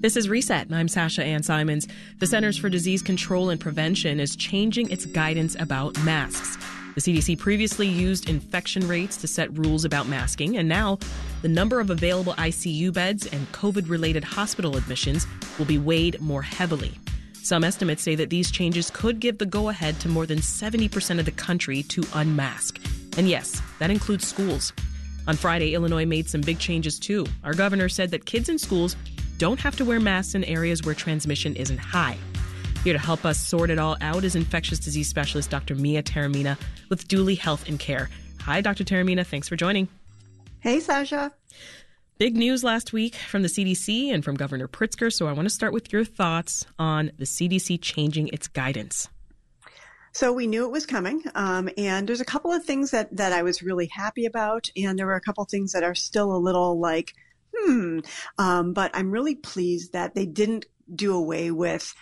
This is Reset. and I'm Sasha Ann Simons. The Centers for Disease Control and Prevention is changing its guidance about masks. The CDC previously used infection rates to set rules about masking, and now the number of available ICU beds and COVID related hospital admissions will be weighed more heavily. Some estimates say that these changes could give the go ahead to more than 70% of the country to unmask. And yes, that includes schools. On Friday, Illinois made some big changes too. Our governor said that kids in schools don't have to wear masks in areas where transmission isn't high. Here to help us sort it all out is infectious disease specialist Dr. Mia Taormina with Duly Health and Care. Hi, Dr. Taormina. Thanks for joining. Hey, Sasha. Big news last week from the CDC and from Governor Pritzker. So I want to start with your thoughts on the CDC changing its guidance. So we knew it was coming, um, and there's a couple of things that that I was really happy about, and there were a couple of things that are still a little like, hmm. Um, but I'm really pleased that they didn't do away with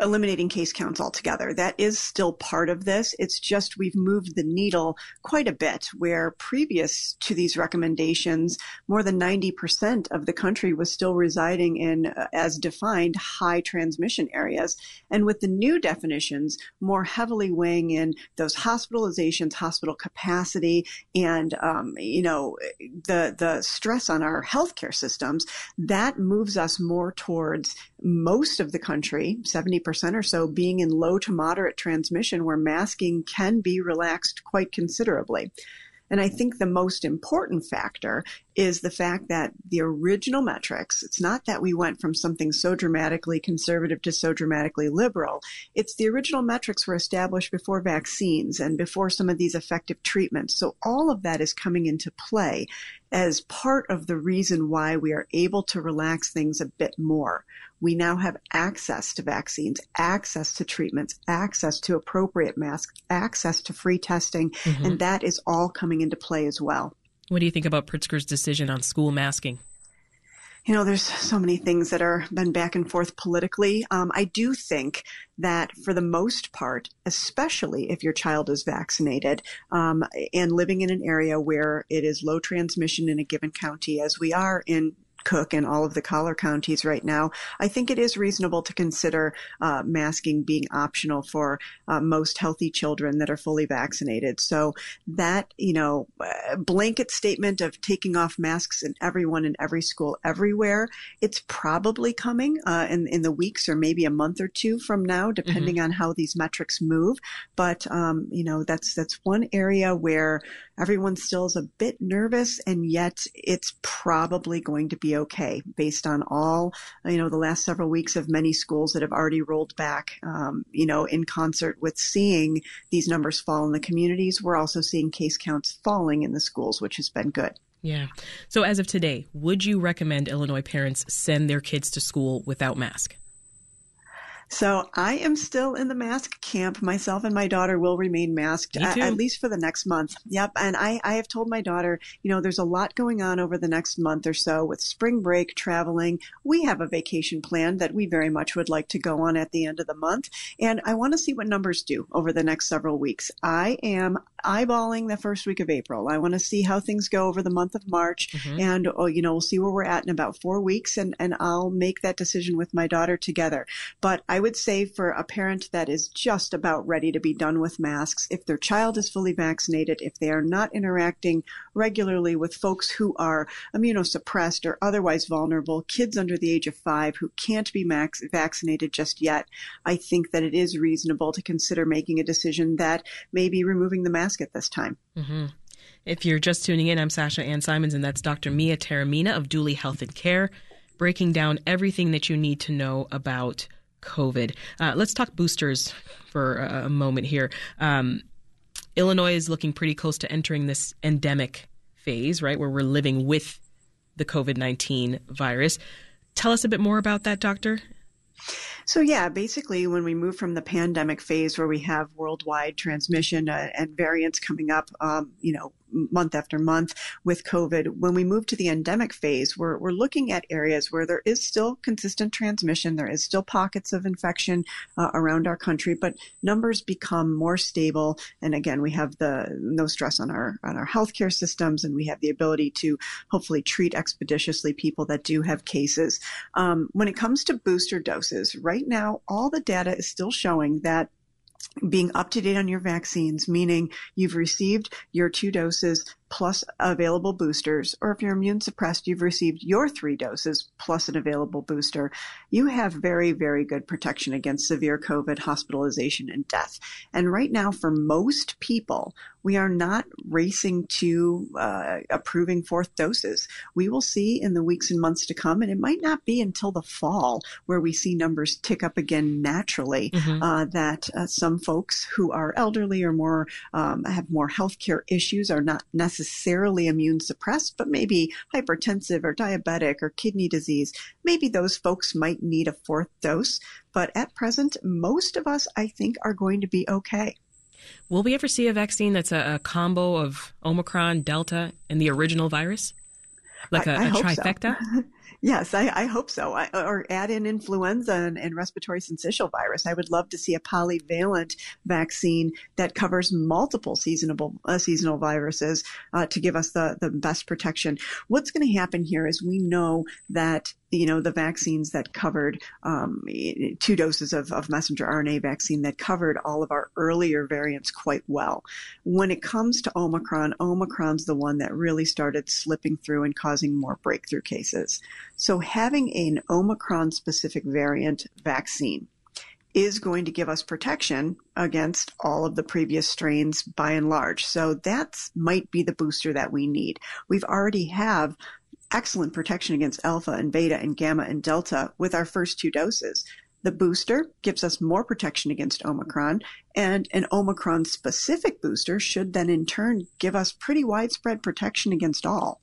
eliminating case counts altogether. That is still part of this. It's just we've moved the needle quite a bit where previous to these recommendations, more than 90% of the country was still residing in, uh, as defined, high transmission areas. And with the new definitions, more heavily weighing in those hospitalizations, hospital capacity, and, um, you know, the, the stress on our healthcare systems, that moves us more towards most of the country, 70% or so, being in low to moderate transmission where masking can be relaxed quite considerably. And I think the most important factor is the fact that the original metrics, it's not that we went from something so dramatically conservative to so dramatically liberal. It's the original metrics were established before vaccines and before some of these effective treatments. So all of that is coming into play as part of the reason why we are able to relax things a bit more. We now have access to vaccines, access to treatments, access to appropriate masks, access to free testing, mm-hmm. and that is all coming into play as well. What do you think about Pritzker's decision on school masking? you know, there's so many things that are been back and forth politically. Um, I do think that for the most part, especially if your child is vaccinated um, and living in an area where it is low transmission in a given county, as we are in Cook and all of the collar counties right now, I think it is reasonable to consider uh, masking being optional for uh, most healthy children that are fully vaccinated. So that, you know, blanket statement of taking off masks in everyone in every school everywhere, it's probably coming uh, in, in the weeks or maybe a month or two from now, depending mm-hmm. on how these metrics move. But, um, you know, that's, that's one area where everyone still is a bit nervous and yet it's probably going to be okay based on all, you know, the last several weeks of many schools that have already rolled back, um, you know, in concert with seeing these numbers fall in the communities. We're also seeing case counts falling in the schools, which has been good. Yeah. So as of today, would you recommend Illinois parents send their kids to school without mask? So I am still in the mask camp. Myself and my daughter will remain masked at, at, least for the next month. Yep. And I, I have told my daughter, you know, there's a lot going on over the next month or so with spring break, traveling. We have a vacation plan that we very much would like to go on at the end of the month. And I want to see what numbers do over the next several weeks. I am eyeballing the first week of April. I want to see how things go over the month of March. Mm-hmm. And, oh, you know, we'll see where we're at in about four weeks and, and I'll make that decision with my daughter together. But I I would say for a parent that is just about ready to be done with masks, if their child is fully vaccinated, if they are not interacting regularly with folks who are immunosuppressed or otherwise vulnerable, kids under the age of five who can't be max- vaccinated just yet, I think that it is reasonable to consider making a decision that maybe removing the mask at this time. Mm-hmm. If you're just tuning in, I'm Sasha Ann Simons, and that's Dr. Mia Taormina of Duly Health and Care, breaking down everything that you need to know about COVID. Uh, let's talk boosters for a, moment here. Um, Illinois is looking pretty close to entering this endemic phase, right, where we're living with the COVID 19 virus. Tell us a bit more about that, Doctor. So yeah, basically when we move from the pandemic phase where we have worldwide transmission uh, and variants coming up, um, you know, month after month with COVID. When we move to the endemic phase, we're, we're looking at areas where there is still consistent transmission. There is still pockets of infection uh, around our country, but numbers become more stable. And again, we have the no stress on our, on our healthcare systems and we have the ability to hopefully treat expeditiously people that do have cases. Um, when it comes to booster doses, right now, all the data is still showing that being up to date on your vaccines, meaning you've received your two doses plus available boosters, or if you're immune suppressed, you've received your three doses plus an available booster, you have very, very good protection against severe COVID, hospitalization, and death. And right now, for most people, we are not racing to uh, approving fourth doses. We will see in the weeks and months to come, and it might not be until the fall where we see numbers tick up again naturally. Mm-hmm. Uh, that uh, some folks who are elderly or more um, have more healthcare issues are not necessarily immune suppressed, but maybe hypertensive or diabetic or kidney disease. Maybe those folks might need a fourth dose, but at present, most of us, I think, are going to be okay. Will we ever see a vaccine that's a, a combo of Omicron, Delta, and the original virus? Like a, a trifecta? So. Yes, I, I, hope so. I, or add in influenza and, and, respiratory syncytial virus. I would love to see a polyvalent vaccine that covers multiple seasonal uh, seasonal viruses uh, to give us the, the best protection. What's going to happen here is we know that you know, the vaccines that covered um, two doses of, of, messenger RNA vaccine that covered all of our earlier variants quite well. When it comes to Omicron, Omicron's the one that really started slipping through and causing more breakthrough cases. So having an Omicron specific variant vaccine is going to give us protection against all of the previous strains by and large. So that might be the booster that we need. We've already have excellent protection against alpha and beta and gamma and delta with our first two doses. The booster gives us more protection against Omicron, and an Omicron specific booster should then in turn give us pretty widespread protection against all.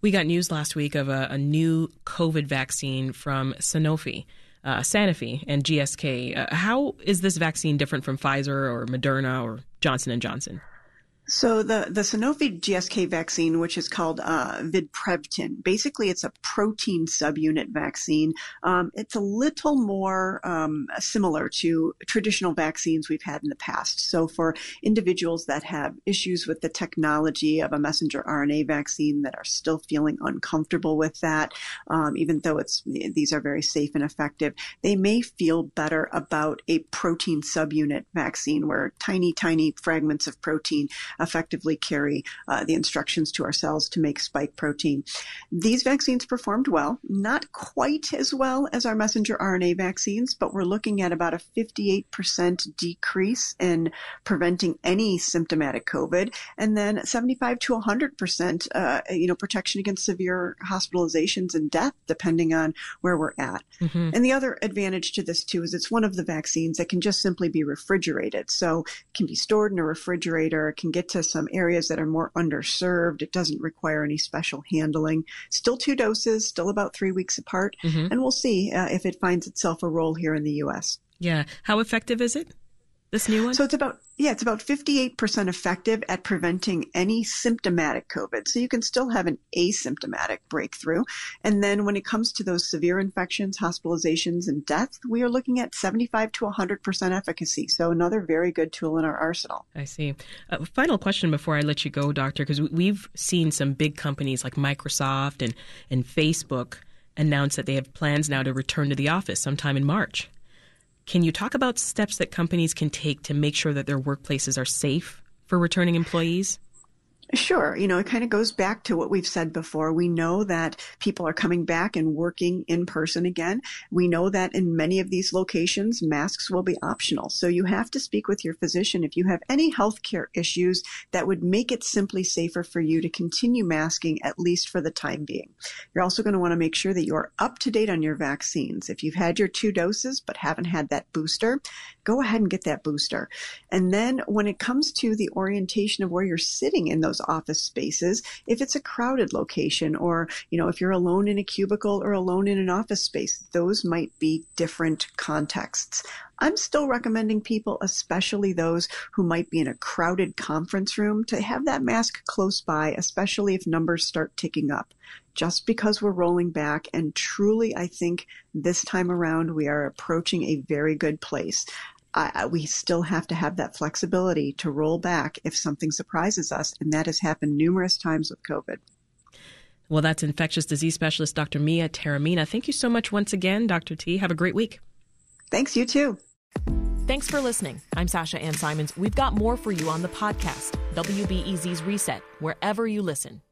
We got news last week of a, a new COVID vaccine from Sanofi. Uh, Sanofi and GSK. Uh, how is this vaccine different from Pfizer or Moderna or Johnson and Johnson? So the, the Sanofi GSK vaccine, which is called uh, basically it's a protein subunit vaccine. Um, it's a little more um, similar to traditional vaccines we've had in the past. So for individuals that have issues with the technology of a messenger RNA vaccine that are still feeling uncomfortable with that, um, even though it's these are very safe and effective, they may feel better about a protein subunit vaccine where tiny, tiny fragments of protein effectively carry uh, the instructions to our cells to make spike protein. These vaccines performed well, not quite as well as our messenger RNA vaccines, but we're looking at about a 58% decrease in preventing any symptomatic COVID, and then 75 to 100%, uh, you know, protection against severe hospitalizations and death, depending on where we're at. Mm-hmm. And the other advantage to this too is it's one of the vaccines that can just simply be refrigerated. So it can be stored in a refrigerator, can get to some areas that are more underserved. It doesn't require any special handling. Still two doses, still about three weeks apart. Mm-hmm. And we'll see uh, if it finds itself a role here in the U.S. Yeah. How effective is it? This new one? So it's about yeah, it's about 58% effective at preventing any symptomatic COVID. So you can still have an asymptomatic breakthrough. And then when it comes to those severe infections, hospitalizations, and death, we are looking at 75 to 100% efficacy. So another very good tool in our arsenal. I see. Uh, final question before I let you go, Doctor, because we've seen some big companies like Microsoft and, and Facebook announce that they have plans now to return to the office sometime in March. Can you talk about steps that companies can take to make sure that their workplaces are safe for returning employees? Sure. You know, it kind of goes back to what we've said before. We know that people are coming back and working in person again. We know that in many of these locations, masks will be optional. So you have to speak with your physician if you have any healthcare issues that would make it simply safer for you to continue masking, at least for the time being. You're also going to want to make sure that you're up to date on your vaccines. If you've had your two doses but haven't had that booster, go ahead and get that booster. And then when it comes to the orientation of where you're sitting in those those office spaces if it's a crowded location or, you know, if you're alone in a cubicle or alone in an office space. Those might be different contexts. I'm still recommending people, especially those who might be in a crowded conference room, to have that mask close by, especially if numbers start ticking up. Just because we're rolling back, and truly, I think this time around we are approaching a very good place. I, we still have to have that flexibility to roll back if something surprises us, and that has happened numerous times with COVID. Well, that's infectious disease specialist Dr. Mia Taormina. Thank you so much once again, Dr. T. Have a great week. Thanks, you too. Thanks for listening. I'm Sasha Ann Simons. We've got more for you on the podcast, WBEZ's Reset, wherever you listen.